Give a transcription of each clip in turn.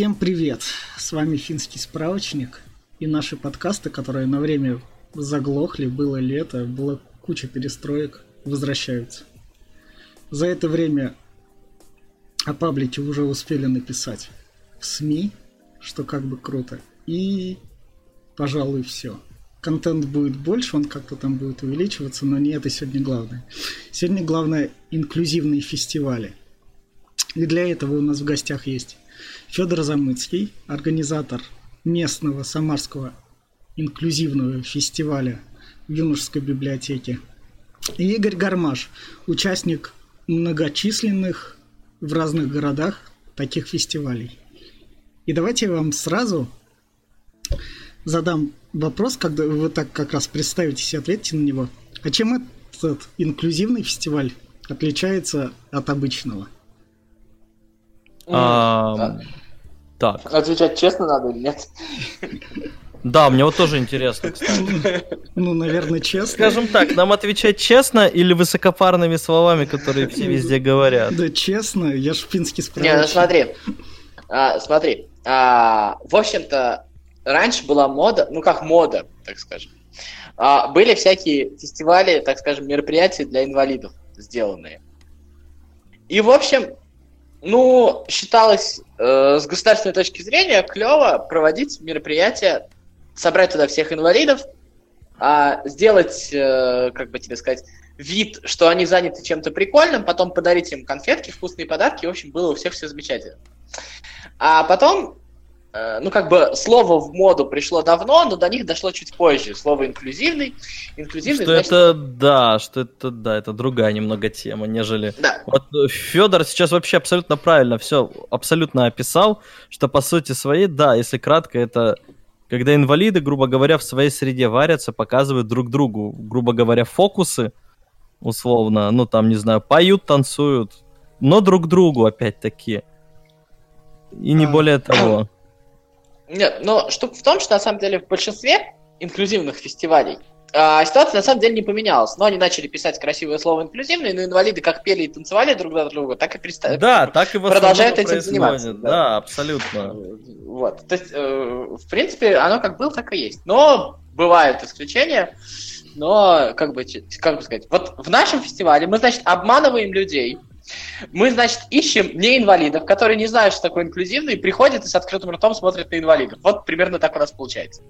Всем привет! С вами Финский справочник и наши подкасты, которые на время заглохли, было лето, было куча перестроек, возвращаются. За это время о паблике уже успели написать в СМИ, что как бы круто. И, пожалуй, все. Контент будет больше, он как-то там будет увеличиваться, но не это сегодня главное. Сегодня главное инклюзивные фестивали. И для этого у нас в гостях есть Федор Замыцкий, организатор местного самарского инклюзивного фестиваля в юношеской библиотеке. И Игорь Гармаш, участник многочисленных в разных городах таких фестивалей. И давайте я вам сразу задам вопрос, когда вы так как раз представитесь и ответите на него. А чем этот инклюзивный фестиваль отличается от обычного? Так. Отвечать честно надо или нет? Да, мне вот тоже интересно, кстати. Ну, наверное, честно. Скажем так, нам отвечать честно или высокопарными словами, которые все везде говорят? Да, честно, я ж финский Не, ну смотри. А, смотри. А, в общем-то, раньше была мода, ну как мода, так скажем. А, были всякие фестивали, так скажем, мероприятия для инвалидов сделанные. И, в общем, ну, считалось э, с государственной точки зрения клево проводить мероприятия, собрать туда всех инвалидов, а сделать, э, как бы тебе сказать, вид, что они заняты чем-то прикольным, потом подарить им конфетки, вкусные подарки, в общем, было у всех все замечательно. А потом ну, как бы слово в моду пришло давно, но до них дошло чуть позже. Слово инклюзивный. Инклюзивный что значит... это, да, что это, да, это другая немного тема, нежели... Да. Вот э, Федор сейчас вообще абсолютно правильно все абсолютно описал, что по сути своей, да, если кратко, это когда инвалиды, грубо говоря, в своей среде варятся, показывают друг другу, грубо говоря, фокусы, условно, ну, там, не знаю, поют, танцуют, но друг другу, опять-таки. И не а, более того. Нет, но штука в том, что на самом деле в большинстве инклюзивных фестивалей а, ситуация на самом деле не поменялась. Но они начали писать красивое слово инклюзивный, но инвалиды как пели и танцевали друг за друга, так и представ... Да, так и продолжают этим заниматься. Да. да, абсолютно. Вот. То есть, э, в принципе, оно как было, так и есть. Но бывают исключения. Но, как бы, как бы сказать, вот в нашем фестивале мы, значит, обманываем людей, мы, значит, ищем не инвалидов, которые не знают, что такое инклюзивный, приходят и с открытым ртом смотрят на инвалидов. Вот примерно так у нас получается.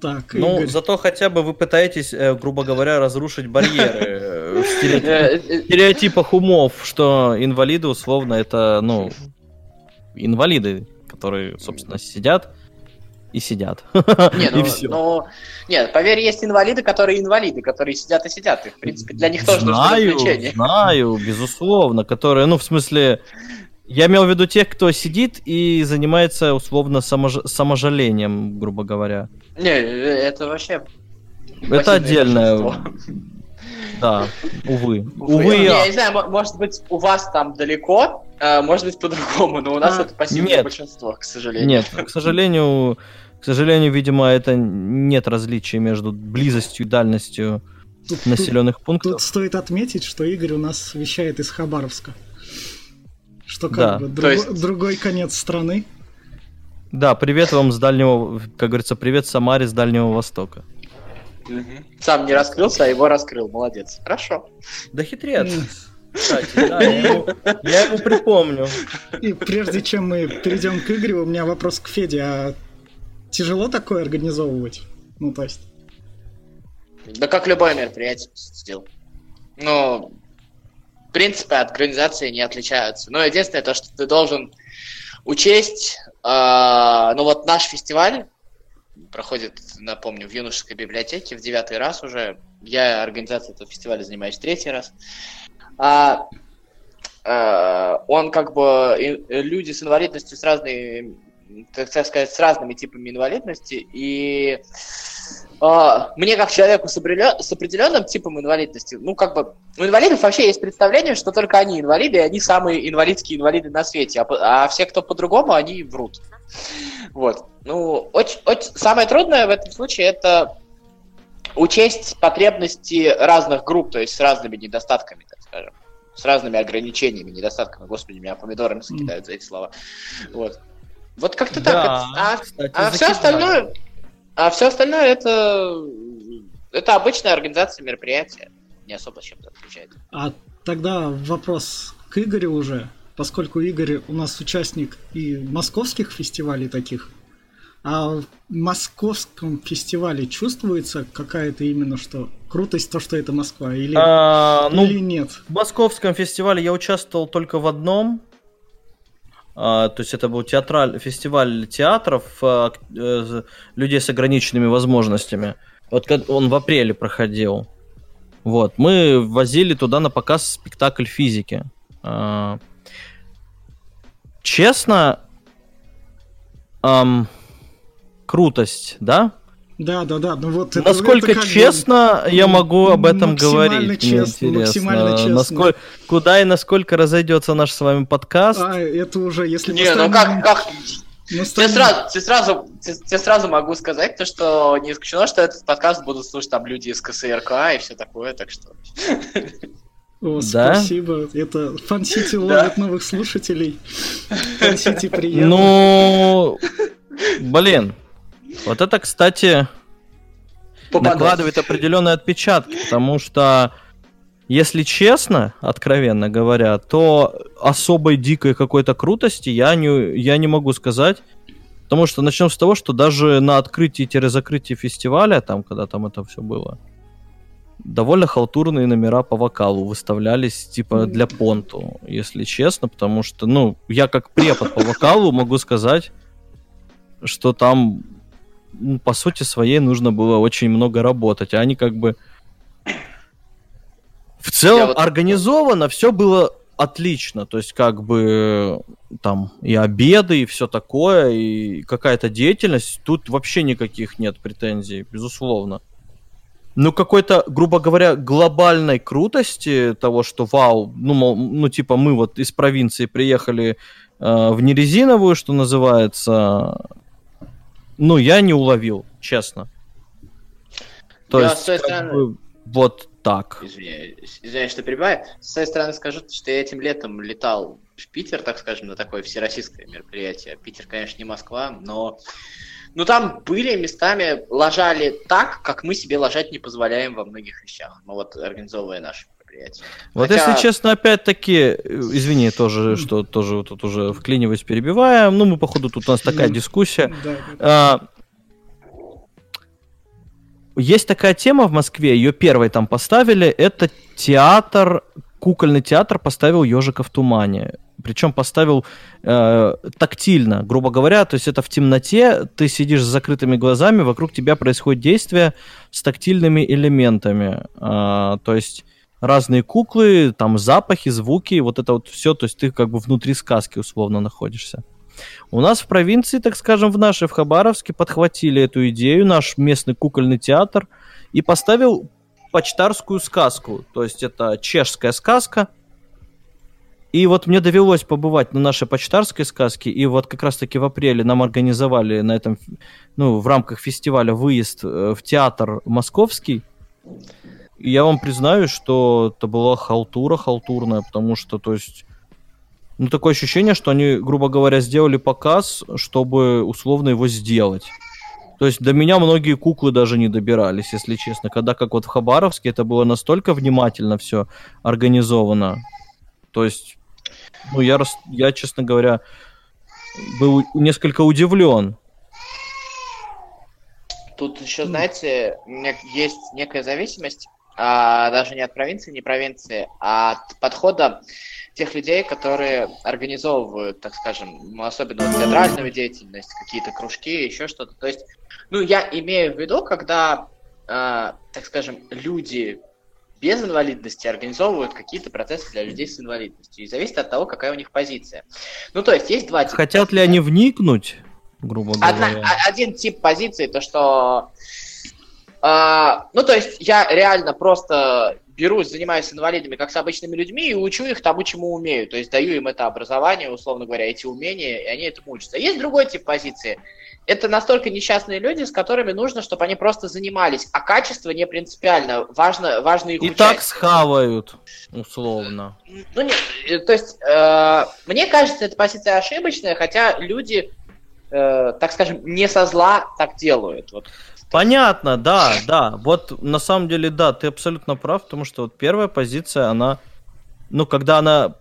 Так, ну, Игорь. зато хотя бы вы пытаетесь, э, грубо говоря, разрушить барьеры э, в э, стереотипах умов, что инвалиды, условно, это, ну, инвалиды, которые, собственно, сидят и сидят. Не, ну, и все. Ну, нет, поверь, есть инвалиды, которые инвалиды, которые сидят и сидят. И, в принципе, для них тоже знаю, нужно развлечение. Знаю, безусловно, которые, ну, в смысле, я имел в виду тех, кто сидит и занимается, условно, самож... саможалением, грубо говоря. Не, это вообще... Это отдельное... Да, увы. Увы, я... я не знаю, может быть, у вас там далеко, а, может быть, по-другому, но у нас а, это пассивное большинство, к сожалению. Нет, к сожалению, к сожалению, видимо, это нет различия между близостью и дальностью тут, населенных пунктов. Тут стоит отметить, что Игорь у нас вещает из Хабаровска. Что как да. бы друг, есть... другой конец страны. Да, привет вам с дальнего, как говорится, привет Самаре с Дальнего Востока. Угу. Сам не раскрылся, а его раскрыл. Молодец. Хорошо. Да хитрец. Кстати, да, я ему, я ему припомню. И прежде чем мы перейдем к Игорю, у меня вопрос к Феде. А тяжело такое организовывать? Ну, то есть... Да как любое мероприятие сделал. Ну, принципы от организации не отличаются. Но единственное, то, что ты должен учесть, э, ну вот наш фестиваль проходит, напомню, в юношеской библиотеке в девятый раз уже. Я организацией этого фестиваля занимаюсь третий раз. А, а, он как бы люди с инвалидностью с разными так сказать, с разными типами инвалидности. И мне, как человеку с определенным типом инвалидности, ну, как бы, у инвалидов вообще есть представление, что только они инвалиды, и они самые инвалидские инвалиды на свете, а, а все, кто по-другому, они врут. Вот. Ну, очень, очень, самое трудное в этом случае это учесть потребности разных групп, то есть с разными недостатками, так скажем. с разными ограничениями, недостатками. Господи, меня помидорами закидают за эти слова. Вот. Вот как-то да, так. А, кстати, а все остальное, а все остальное это это обычная организация мероприятия, не особо чем-то отличается. А тогда вопрос к Игорю уже, поскольку Игорь у нас участник и московских фестивалей таких. А в московском фестивале чувствуется какая-то именно что крутость то, что это Москва, или, а, ну, или нет? В московском фестивале я участвовал только в одном. А, то есть это был театраль, фестиваль театров а, э, людей с ограниченными возможностями. Вот он в апреле проходил. Вот, мы возили туда на показ спектакль физики. А, честно, эм, крутость, да? Да, да, да. Ну вот Насколько это честно бы, я могу об этом говорить? Честно, мне. Максимально честно. Насколько, куда и насколько разойдется наш с вами подкаст? А, это уже, если Не, ну как, как... Ну, тебе, сразу, тебе, сразу, тебе, тебе сразу могу сказать, то, что не исключено, что этот подкаст будут слушать там люди из КСРК и все такое, так что... О, да? спасибо. Это Фан-Сити ловит новых слушателей. Фан-Сити приятно. Ну, блин, вот это, кстати, Попадать. накладывает определенные отпечатки, потому что, если честно, откровенно говоря, то особой дикой какой-то крутости я не, я не могу сказать. Потому что начнем с того, что даже на открытии-закрытии фестиваля, там, когда там это все было, довольно халтурные номера по вокалу выставлялись, типа, для понту, если честно, потому что, ну, я как препод по вокалу могу сказать, что там ну, по сути своей нужно было очень много работать, а они как бы в целом вот... организовано, все было отлично, то есть как бы там и обеды, и все такое, и какая-то деятельность, тут вообще никаких нет претензий, безусловно. Ну, какой-то, грубо говоря, глобальной крутости того, что вау, ну, мол, ну типа мы вот из провинции приехали э, в нерезиновую, что называется, ну, я не уловил, честно. То я есть, с стороны... бы, вот так. Извиняюсь, извиняюсь, что перебиваю. С своей стороны скажу, что я этим летом летал в Питер, так скажем, на такое всероссийское мероприятие. Питер, конечно, не Москва, но... Ну, там были местами, ложали так, как мы себе ложать не позволяем во многих вещах. Ну, вот, организовывая наши мероприятия. Вот Хотя... если честно, опять-таки, извини, тоже, что тоже тут уже вклиниваясь, перебиваем, ну, мы, походу, тут у нас такая дискуссия. А, есть такая тема в Москве, ее первой там поставили, это театр, кукольный театр поставил ежика в тумане. Причем поставил э, тактильно, грубо говоря, то есть это в темноте, ты сидишь с закрытыми глазами, вокруг тебя происходит действие с тактильными элементами. Э, то есть разные куклы, там запахи, звуки, вот это вот все, то есть ты как бы внутри сказки условно находишься. У нас в провинции, так скажем, в нашей, в Хабаровске, подхватили эту идею, наш местный кукольный театр, и поставил почтарскую сказку. То есть это чешская сказка. И вот мне довелось побывать на нашей почтарской сказке, и вот как раз-таки в апреле нам организовали на этом, ну, в рамках фестиваля выезд э, в театр московский. Я вам признаю, что это была халтура халтурная, потому что, то есть, ну, такое ощущение, что они, грубо говоря, сделали показ, чтобы условно его сделать. То есть до меня многие куклы даже не добирались, если честно. Когда как вот в Хабаровске это было настолько внимательно все организовано. То есть, ну, я, я честно говоря, был несколько удивлен. Тут еще, знаете, есть некая зависимость а, даже не от провинции, не провинции, а от подхода тех людей, которые организовывают, так скажем, особенно вот театральную деятельность, какие-то кружки, еще что-то. То есть, ну, я имею в виду, когда, э, так скажем, люди без инвалидности организовывают какие-то процессы для людей с инвалидностью. И зависит от того, какая у них позиция. Ну, то есть, есть два типа. Хотят ли они вникнуть, грубо говоря? Одна, один тип позиции, то, что а, ну, то есть я реально просто берусь, занимаюсь инвалидами как с обычными людьми и учу их тому, чему умею. То есть даю им это образование, условно говоря, эти умения, и они этому учатся. Есть другой тип позиции. Это настолько несчастные люди, с которыми нужно, чтобы они просто занимались, а качество не принципиально. Важно, важно их И участие. так схавают, условно. Ну нет, э, то есть, э, мне кажется, эта позиция ошибочная, хотя люди, э, так скажем, не со зла так делают. Вот Понятно, да, да. Вот на самом деле, да, ты абсолютно прав, потому что вот первая позиция, она, ну, когда она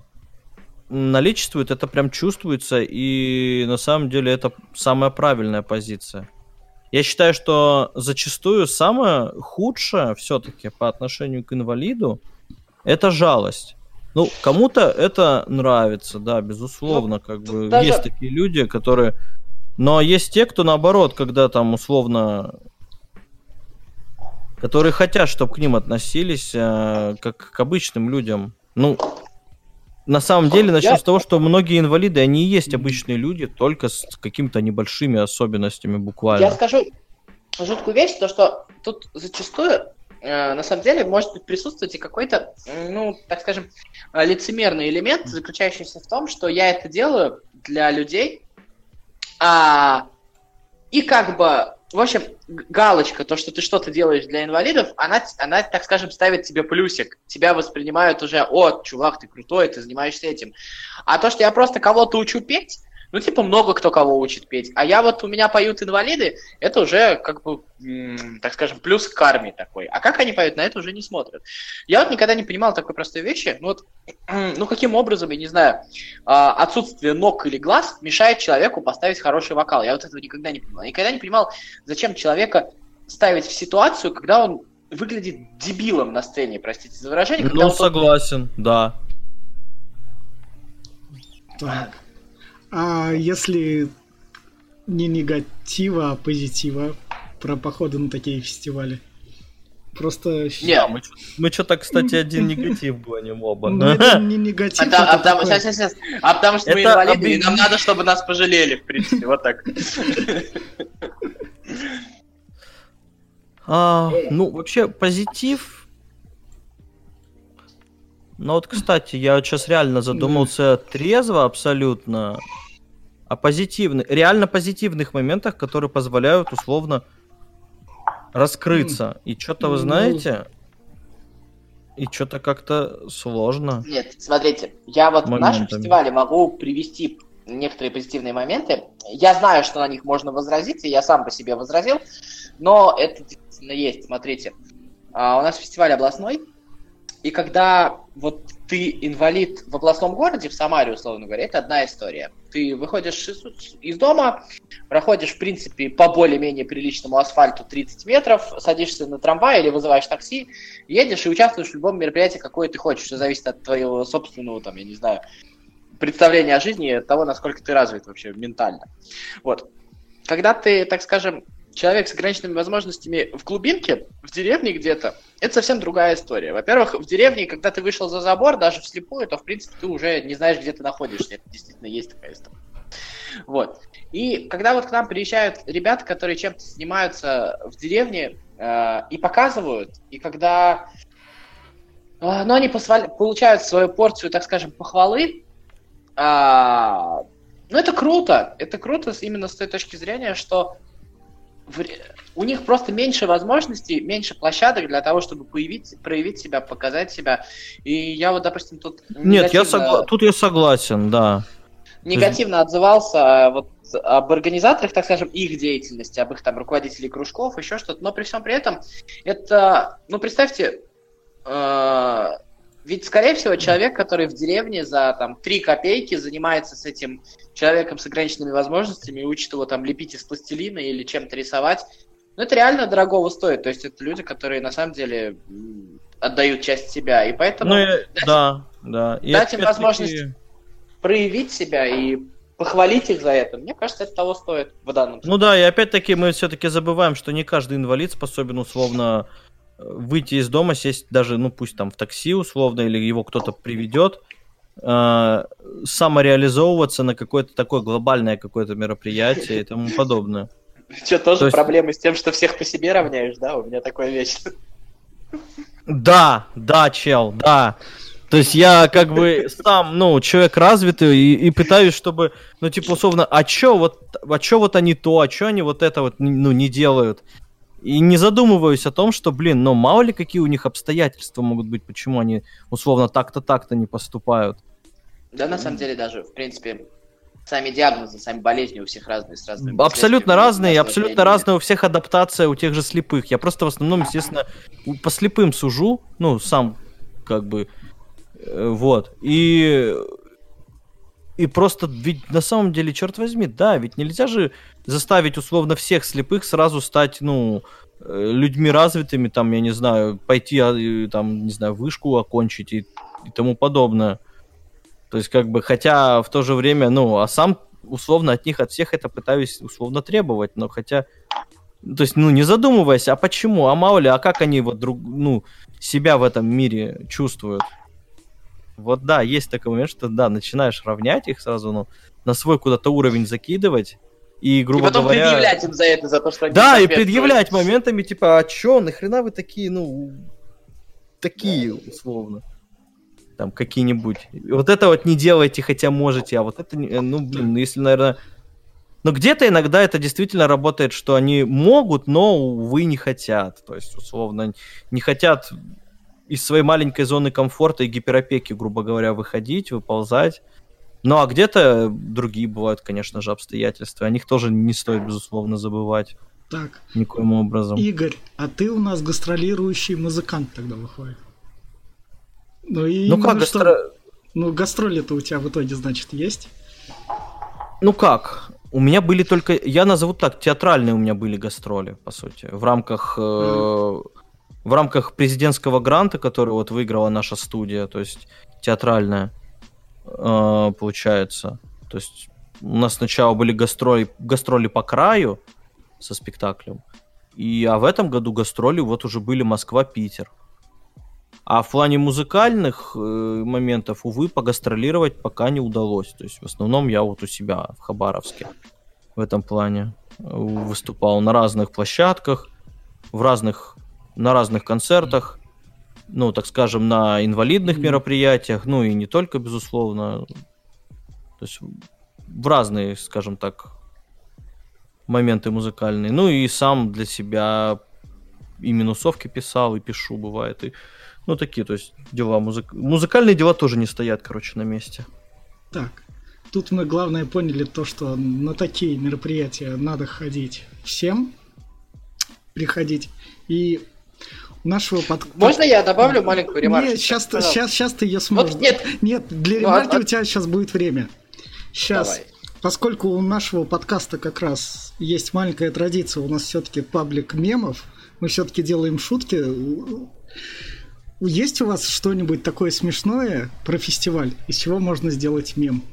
наличествует, это прям чувствуется, и на самом деле это самая правильная позиция. Я считаю, что зачастую самое худшее все-таки по отношению к инвалиду это жалость. Ну, кому-то это нравится, да, безусловно, ну, как бы даже... есть такие люди, которые... Но есть те, кто наоборот, когда там условно которые хотят, чтобы к ним относились э, как к обычным людям. Ну, на самом деле, начнем я... с того, что многие инвалиды, они и есть обычные люди, только с какими-то небольшими особенностями буквально. Я скажу жуткую вещь, то что тут зачастую э, на самом деле может быть присутствовать и какой-то, ну, так скажем, лицемерный элемент, заключающийся в том, что я это делаю для людей, а, и как бы в общем, галочка, то, что ты что-то делаешь для инвалидов, она, она, так скажем, ставит тебе плюсик. Тебя воспринимают уже, о, чувак, ты крутой, ты занимаешься этим. А то, что я просто кого-то учу петь, ну, типа, много кто кого учит петь. А я вот, у меня поют инвалиды, это уже, как бы, так скажем, плюс к карме такой. А как они поют, на это уже не смотрят. Я вот никогда не понимал такой простой вещи. Ну, вот, ну, каким образом, я не знаю, а, отсутствие ног или глаз мешает человеку поставить хороший вокал. Я вот этого никогда не понимал. Я никогда не понимал, зачем человека ставить в ситуацию, когда он выглядит дебилом на сцене, простите за выражение. Ну, согласен, он... да. А если не негатива, а позитива про походы на такие фестивали? Просто... Не, мы, мы что-то, кстати, один негатив гоним оба. Ну, это не негатив, а, это а, такой... сейчас, сейчас, сейчас. а потому что это мы инвалиды, и нам надо, чтобы нас пожалели, в принципе, вот так. А, ну, вообще, позитив ну вот, кстати, я вот сейчас реально задумался трезво абсолютно о позитивных, реально позитивных моментах, которые позволяют условно раскрыться. И что-то вы ну, знаете, и что-то как-то сложно. Нет, смотрите, я вот моментами. в нашем фестивале могу привести некоторые позитивные моменты. Я знаю, что на них можно возразить, и я сам по себе возразил, но это действительно есть. Смотрите, а, у нас фестиваль областной, и когда вот ты инвалид в областном городе, в Самаре, условно говоря, это одна история. Ты выходишь из, из дома, проходишь, в принципе, по более-менее приличному асфальту 30 метров, садишься на трамвай или вызываешь такси, едешь и участвуешь в любом мероприятии, какое ты хочешь. Все зависит от твоего собственного, там, я не знаю, представления о жизни, того, насколько ты развит вообще ментально. Вот. Когда ты, так скажем, человек с ограниченными возможностями в глубинке, в деревне где-то, это совсем другая история. Во-первых, в деревне, когда ты вышел за забор, даже вслепую, то, в принципе, ты уже не знаешь, где ты находишься. Это действительно есть такая история. Вот. И когда вот к нам приезжают ребята, которые чем-то занимаются в деревне э, и показывают, и когда э, ну, они посвали, получают свою порцию, так скажем, похвалы, э, ну, это круто. Это круто именно с той точки зрения, что у них просто меньше возможностей, меньше площадок для того, чтобы появить, проявить себя, показать себя. И я вот, допустим, тут... Нет, я согла... тут я согласен, да. Негативно отзывался вот об организаторах, так скажем, их деятельности, об их там руководителей кружков, еще что-то. Но при всем при этом это, ну представьте, э, ведь, скорее всего, человек, который в деревне за там 3 копейки занимается с этим человеком с ограниченными возможностями и учит его там лепить из пластилина или чем-то рисовать, ну, это реально дорогого стоит. То есть это люди, которые на самом деле отдают часть себя. И поэтому ну, дать, да, да. И дать им возможность проявить себя и похвалить их за это, мне кажется, это того стоит в данном случае. Ну да, и опять-таки мы все-таки забываем, что не каждый инвалид способен условно выйти из дома, сесть даже, ну пусть там в такси условно, или его кто-то приведет, э, самореализовываться на какое-то такое глобальное какое-то мероприятие и тому подобное. Что, тоже То есть... проблемы с тем, что всех по себе равняешь, да? У меня такое вечно. Да, да, чел, да. То есть я как бы сам, ну, человек развитый и, и пытаюсь, чтобы, ну, типа, условно, а чё вот, а чё вот они то, а чё они вот это вот, ну, не делают? И не задумываюсь о том, что, блин, ну, мало ли какие у них обстоятельства могут быть, почему они, условно, так-то, так-то не поступают. Да, на самом деле, даже, в принципе, сами диагнозы, сами болезни у всех разные, с разными Абсолютно разные, абсолютно разные у всех адаптация у тех же слепых. Я просто в основном, естественно, по слепым сужу, ну, сам как бы, э, вот. И и просто, ведь на самом деле, черт возьми, да, ведь нельзя же заставить условно всех слепых сразу стать, ну, э, людьми развитыми, там, я не знаю, пойти, а, там, не знаю, вышку окончить и, и тому подобное. То есть, как бы, хотя в то же время, ну, а сам условно от них, от всех это пытаюсь условно требовать, но хотя, то есть, ну, не задумываясь, а почему, а мало ли, а как они вот друг, ну, себя в этом мире чувствуют. Вот да, есть такой момент, что да, начинаешь равнять их сразу, ну, на свой куда-то уровень закидывать, и, грубо и потом говоря... предъявлять им за это, за то, что они Да, и предъявлять моментами, типа, а чё, нахрена вы такие, ну, такие, условно там какие-нибудь. Вот это вот не делайте, хотя можете, а вот это, ну, блин, ну, если, наверное... Но где-то иногда это действительно работает, что они могут, но, увы, не хотят. То есть, условно, не хотят из своей маленькой зоны комфорта и гиперопеки, грубо говоря, выходить, выползать. Ну, а где-то другие бывают, конечно же, обстоятельства. О них тоже не стоит, безусловно, забывать. Так. Никоим образом. Игорь, а ты у нас гастролирующий музыкант тогда выходит? Ну, и ну как, гастро... что... Ну, гастроли-то у тебя в итоге, значит, есть? Ну как? У меня были только, я назову так, театральные у меня были гастроли, по сути, в рамках, э, в рамках президентского гранта, который вот выиграла наша студия, то есть театральная, э, получается. То есть у нас сначала были гастроли, гастроли по краю со спектаклем, и а в этом году гастроли вот уже были Москва-Питер. А в плане музыкальных э, моментов, увы, погастролировать пока не удалось. То есть в основном я вот у себя в Хабаровске в этом плане э, выступал на разных площадках, в разных, на разных концертах, ну, так скажем, на инвалидных мероприятиях, ну и не только, безусловно. То есть в разные, скажем так, моменты музыкальные. Ну и сам для себя и минусовки писал, и пишу, бывает, и ну, такие, то есть дела. Музык... Музыкальные дела тоже не стоят, короче, на месте. Так, тут мы главное поняли то, что на такие мероприятия надо ходить всем, приходить. И нашего под... Можно я добавлю маленькую ремарку? Нет, сейчас, сейчас, сейчас ты ее сможешь. Вот нет. нет, для ну, ремарки от... у тебя сейчас будет время. Сейчас. Давай. Поскольку у нашего подкаста как раз есть маленькая традиция, у нас все-таки паблик мемов, мы все-таки делаем шутки. Есть у вас что-нибудь такое смешное про фестиваль, из чего можно сделать мем?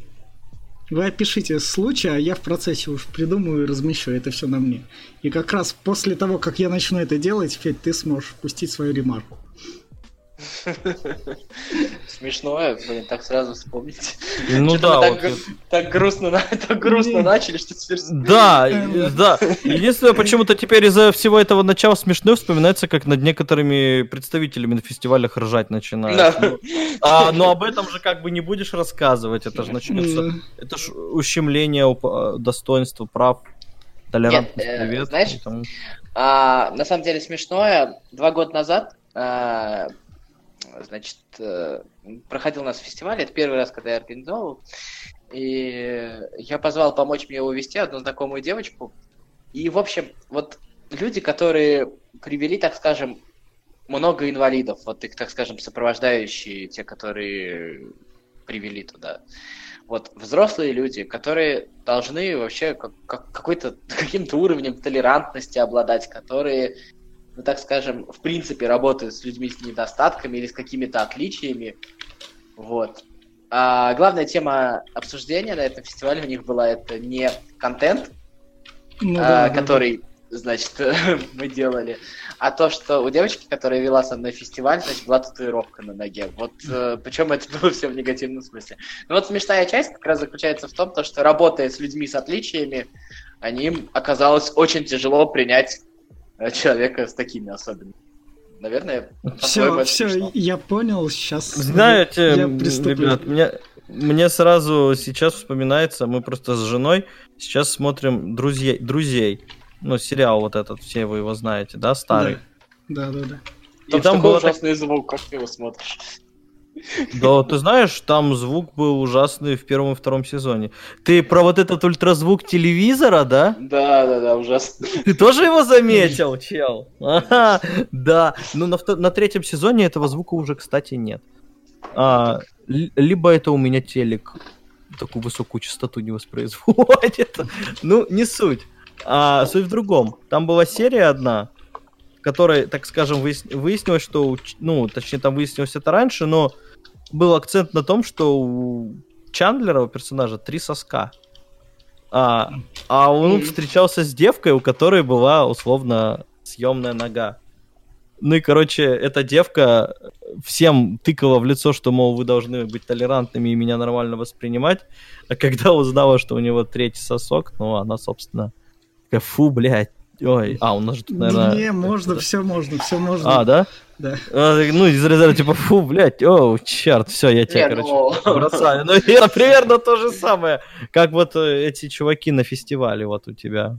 Вы опишите случай, а я в процессе уж придумаю и размещу это все на мне. И как раз после того, как я начну это делать, Федь, ты сможешь пустить свою ремарку. Смешное, блин, так сразу вспомнить. Ну да, так, вот так грустно, так грустно начали, что теперь... Да, да. Единственное, почему-то теперь из-за всего этого начала смешно вспоминается, как над некоторыми представителями на фестивалях ржать начинают. Да. Ну, а, но об этом же как бы не будешь рассказывать, это же начнется... Это ж ущемление достоинства, прав, толерантность, Нет, э, Знаешь, а, на самом деле смешное, два года назад а, значит, э, проходил у нас фестиваль, это первый раз, когда я организовал, и я позвал помочь мне увести одну знакомую девочку, и, в общем, вот люди, которые привели, так скажем, много инвалидов, вот их, так скажем, сопровождающие, те, которые привели туда. Вот взрослые люди, которые должны вообще как, как, какой-то каким-то уровнем толерантности обладать, которые ну так скажем, в принципе работают с людьми с недостатками или с какими-то отличиями. Вот. А главная тема обсуждения на этом фестивале у них была это не контент, ну, а, да, который, да. значит, мы делали, а то, что у девочки, которая вела со мной фестиваль, значит, была татуировка на ноге. Вот э, причем это было все в негативном смысле. Но вот смешная часть как раз заключается в том, то, что работая с людьми с отличиями, они им оказалось очень тяжело принять человека с такими особенностями. наверное, все, все, я понял, сейчас Знаете, я ребят, мне, мне сразу сейчас вспоминается, мы просто с женой сейчас смотрим друзей, друзей. Ну, сериал вот этот, все вы его знаете, да, старый. Да, да, да. И там, был ужасный звук, как ты его смотришь. Да, ты знаешь, там звук был ужасный в первом и втором сезоне. Ты про вот этот ультразвук телевизора, да? Да, да, да, ужасно. Ты тоже его заметил, чел? Ага, да. Ну, на, на третьем сезоне этого звука уже, кстати, нет. А, либо это у меня телек такую высокую частоту не воспроизводит. Ну, не суть. А суть в другом. Там была серия одна, которой, так скажем, выяснилось, что, ну, точнее, там выяснилось это раньше, но был акцент на том, что у Чандлера, у персонажа, три соска. А, а он встречался с девкой, у которой была, условно, съемная нога. Ну и, короче, эта девка всем тыкала в лицо, что, мол, вы должны быть толерантными и меня нормально воспринимать. А когда узнала, что у него третий сосок, ну, она, собственно, такая, фу, блядь, Ой, а, у нас же тут, наверное... Не, можно, все можно, все можно. А, да? Да. А, ну, из разряда типа, фу, блядь, о, черт, все, я тебя, короче, ну... бросаю. Ну, это примерно то же самое, как вот э, эти чуваки на фестивале вот у тебя.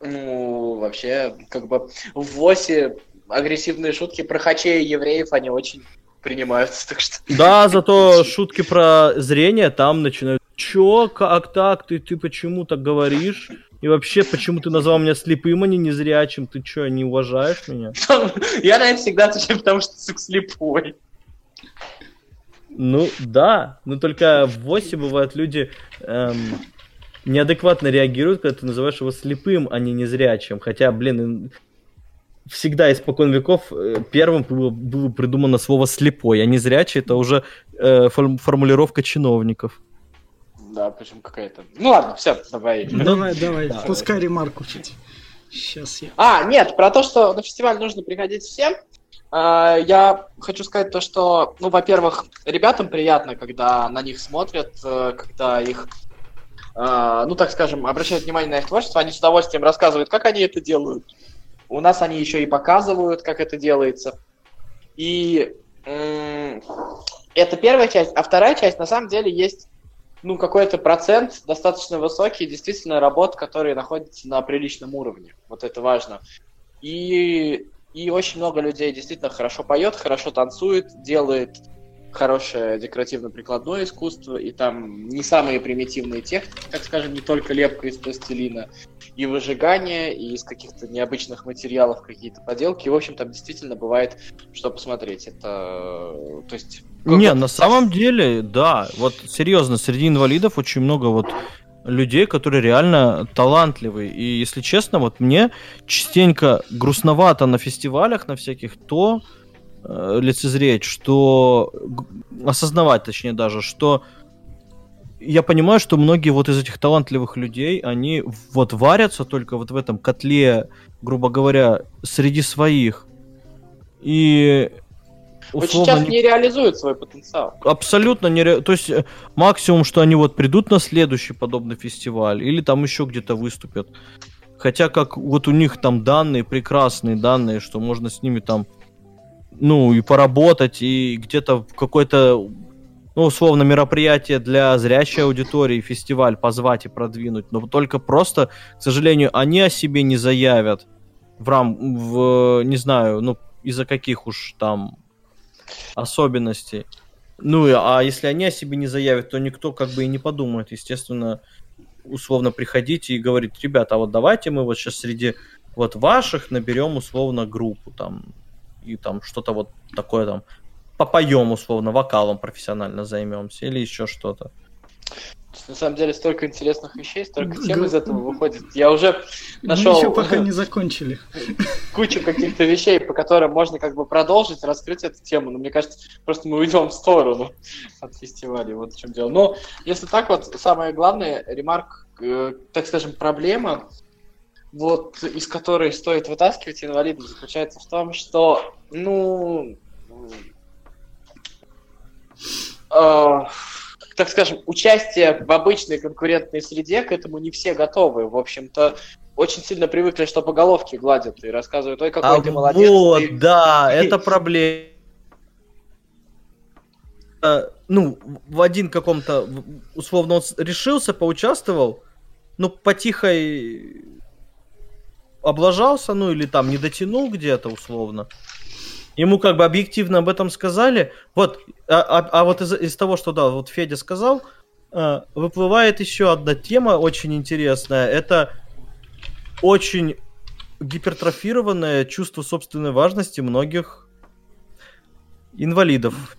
Ну, вообще, как бы в ВОСе агрессивные шутки про хачей и евреев, они очень принимаются, так что... Да, зато шутки про зрение там начинают. Чё, как так? Ты, ты почему так говоришь? И вообще, почему ты назвал меня слепым, а не незрячим? Ты что, не уважаешь меня? Я, наверное, всегда отвечаю, потому что ты слепой. Ну, да. Но только в ВОСе бывают люди эм, неадекватно реагируют, когда ты называешь его слепым, а не незрячим. Хотя, блин, всегда испокон веков э, первым было, было придумано слово слепой, а незрячий это уже э, формулировка чиновников. Да, причем какая-то. Ну ладно, все, давай. Давай, давай, да. пускай ремарку чуть. Сейчас я. А, нет, про то, что на фестиваль нужно приходить всем. А, я хочу сказать то, что, ну, во-первых, ребятам приятно, когда на них смотрят, э, когда их, а, ну, так скажем, обращают внимание на их творчество, они с удовольствием рассказывают, как они это делают. У нас они еще и показывают, как это делается. И это первая часть. А вторая часть, на самом деле, есть ну, какой-то процент достаточно высокий, действительно, работ, которые находятся на приличном уровне. Вот это важно. И, и очень много людей действительно хорошо поет, хорошо танцует, делает хорошее декоративно-прикладное искусство, и там не самые примитивные техники, так скажем, не только лепка из пластилина, и выжигание, и из каких-то необычных материалов какие-то поделки. И, в общем, там действительно бывает, что посмотреть. Это, то есть не, на самом деле, да. Вот серьезно, среди инвалидов очень много вот людей, которые реально талантливые. И если честно, вот мне частенько грустновато на фестивалях, на всяких, то э, лицезреть, что осознавать, точнее даже, что я понимаю, что многие вот из этих талантливых людей, они вот варятся только вот в этом котле, грубо говоря, среди своих. И условно... Вот сейчас не реализуют свой потенциал. Абсолютно не ре... То есть э, максимум, что они вот придут на следующий подобный фестиваль или там еще где-то выступят. Хотя как вот у них там данные, прекрасные данные, что можно с ними там, ну, и поработать, и где-то какой-то, ну, условно, мероприятие для зрячей аудитории, фестиваль позвать и продвинуть. Но только просто, к сожалению, они о себе не заявят в рам... в, не знаю, ну, из-за каких уж там особенностей. Ну, а если они о себе не заявят, то никто как бы и не подумает. Естественно, условно приходить и говорить, ребята, а вот давайте мы вот сейчас среди вот ваших наберем условно группу там и там что-то вот такое там попоем условно, вокалом профессионально займемся или еще что-то. На самом деле столько интересных вещей, столько тем из этого выходит. Я уже нашел... Мы еще пока не закончили. Кучу каких-то вещей, по которым можно как бы продолжить, раскрыть эту тему. Но мне кажется, просто мы уйдем в сторону от фестиваля. Вот в чем дело. Но если так вот, самое главное, ремарк, э, так скажем, проблема, вот из которой стоит вытаскивать инвалидов, заключается в том, что, ну... Э, так скажем, участие в обычной конкурентной среде, к этому не все готовы. В общем-то, очень сильно привыкли, что по головке гладят и рассказывают, ой, какой а ты молодец. Вот, ты... да, это проблема. Ну, в один каком-то, условно, он решился, поучаствовал, ну, потихой облажался, ну, или там не дотянул где-то, условно. Ему как бы объективно об этом сказали. Вот, а, а, а вот из, из того, что, да, вот Федя сказал, э, выплывает еще одна тема очень интересная. Это очень гипертрофированное чувство собственной важности многих инвалидов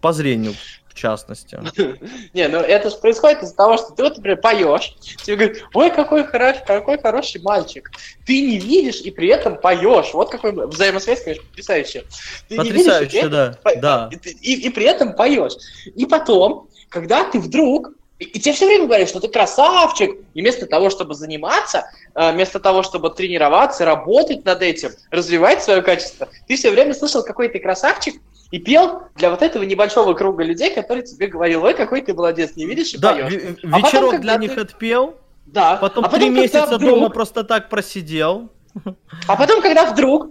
по зрению в частности. Не, ну это же происходит из-за того, что ты вот, например, поешь, тебе говорят, ой, какой хороший, какой хороший мальчик. Ты не видишь и при этом поешь. Вот какой взаимосвязь, конечно, потрясающая. Ты Потрясающе, не видишь, да. По... да. И, и, и при этом поешь. И потом, когда ты вдруг и, и тебе все время говорят, что ты красавчик, и вместо того, чтобы заниматься, э, вместо того, чтобы тренироваться, работать над этим, развивать свое качество, ты все время слышал, какой ты красавчик, и пел для вот этого небольшого круга людей, который тебе говорил, ой, какой ты молодец, не видишь и да, поешь. А вечерок потом, для ты... них отпел, да. потом, а потом три месяца вдруг... дома просто так просидел. А потом, когда вдруг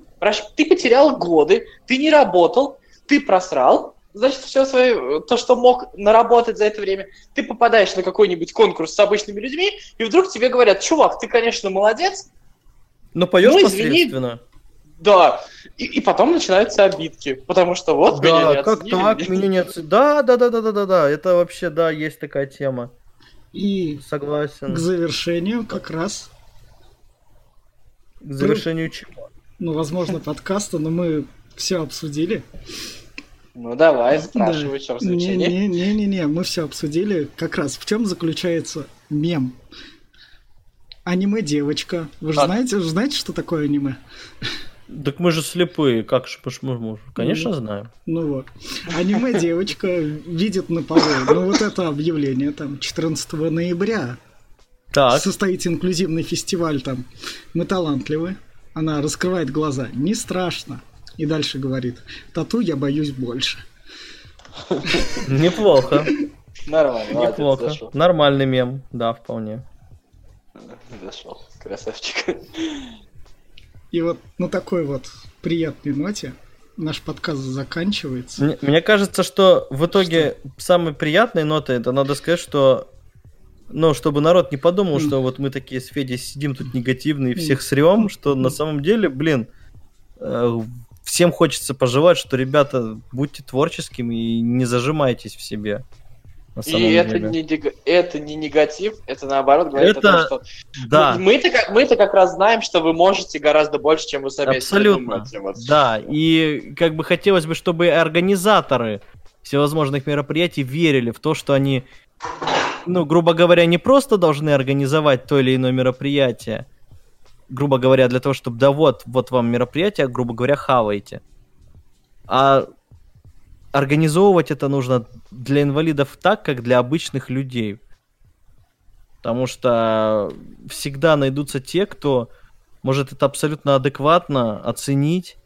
ты потерял годы, ты не работал, ты просрал, значит, все свое, то, что мог наработать за это время, ты попадаешь на какой-нибудь конкурс с обычными людьми, и вдруг тебе говорят, чувак, ты, конечно, молодец, но поешь ну, посредственно. Да, и, и потом начинаются обидки, потому что вот да, меня не как оценили. так, меня не оценили. Да, да, да, да, да, да, да, это вообще, да, есть такая тема. И согласен. К завершению как раз. К завершению чего? Ну, возможно, подкаста, но мы все обсудили. Ну давай, спрашивай, да. в чем заключение. Не-не-не, мы все обсудили. Как раз в чем заключается мем? Аниме-девочка. Вы же а... знаете, вы знаете, что такое аниме? Так мы же слепые, как же мы, мы конечно, ну, знаем. Ну вот. Аниме-девочка видит на полу, ну вот это объявление там 14 ноября. Так. Состоится инклюзивный фестиваль там. Мы талантливы. Она раскрывает глаза. Не страшно. И дальше говорит, тату я боюсь больше. Неплохо. Нормально. Неплохо. Нормальный мем, да, вполне. Зашел. Красавчик. И вот на такой вот приятной ноте наш подкаст заканчивается. Мне, мне кажется, что в итоге что? самой приятной нотой, это надо сказать, что ну, чтобы народ не подумал, mm. что вот мы такие с Федей сидим тут негативные всех срем, что на самом деле, блин, э, всем хочется пожелать, что, ребята, будьте творческими и не зажимайтесь в себе. И это не, это не негатив, это наоборот говорит это... о том, что да. мы-то, как, мы-то как раз знаем, что вы можете гораздо больше, чем вы сами Абсолютно. думаете. Вот. Да, и как бы хотелось бы, чтобы организаторы всевозможных мероприятий верили в то, что они, ну, грубо говоря, не просто должны организовать то или иное мероприятие, грубо говоря, для того, чтобы, да вот, вот вам мероприятие, грубо говоря, хавайте. А организовывать это нужно для инвалидов так, как для обычных людей. Потому что всегда найдутся те, кто может это абсолютно адекватно оценить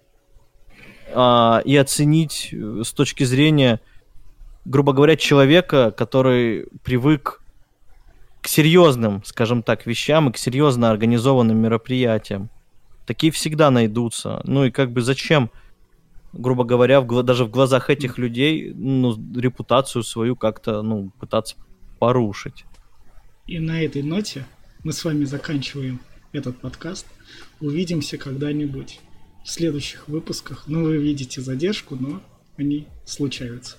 а, и оценить э, с точки зрения, грубо говоря, человека, который привык к серьезным, скажем так, вещам и к серьезно организованным мероприятиям. Такие всегда найдутся. Ну и как бы зачем грубо говоря, в, даже в глазах этих людей, ну, репутацию свою как-то, ну, пытаться порушить. И на этой ноте мы с вами заканчиваем этот подкаст. Увидимся когда-нибудь в следующих выпусках. Ну, вы видите задержку, но они случаются.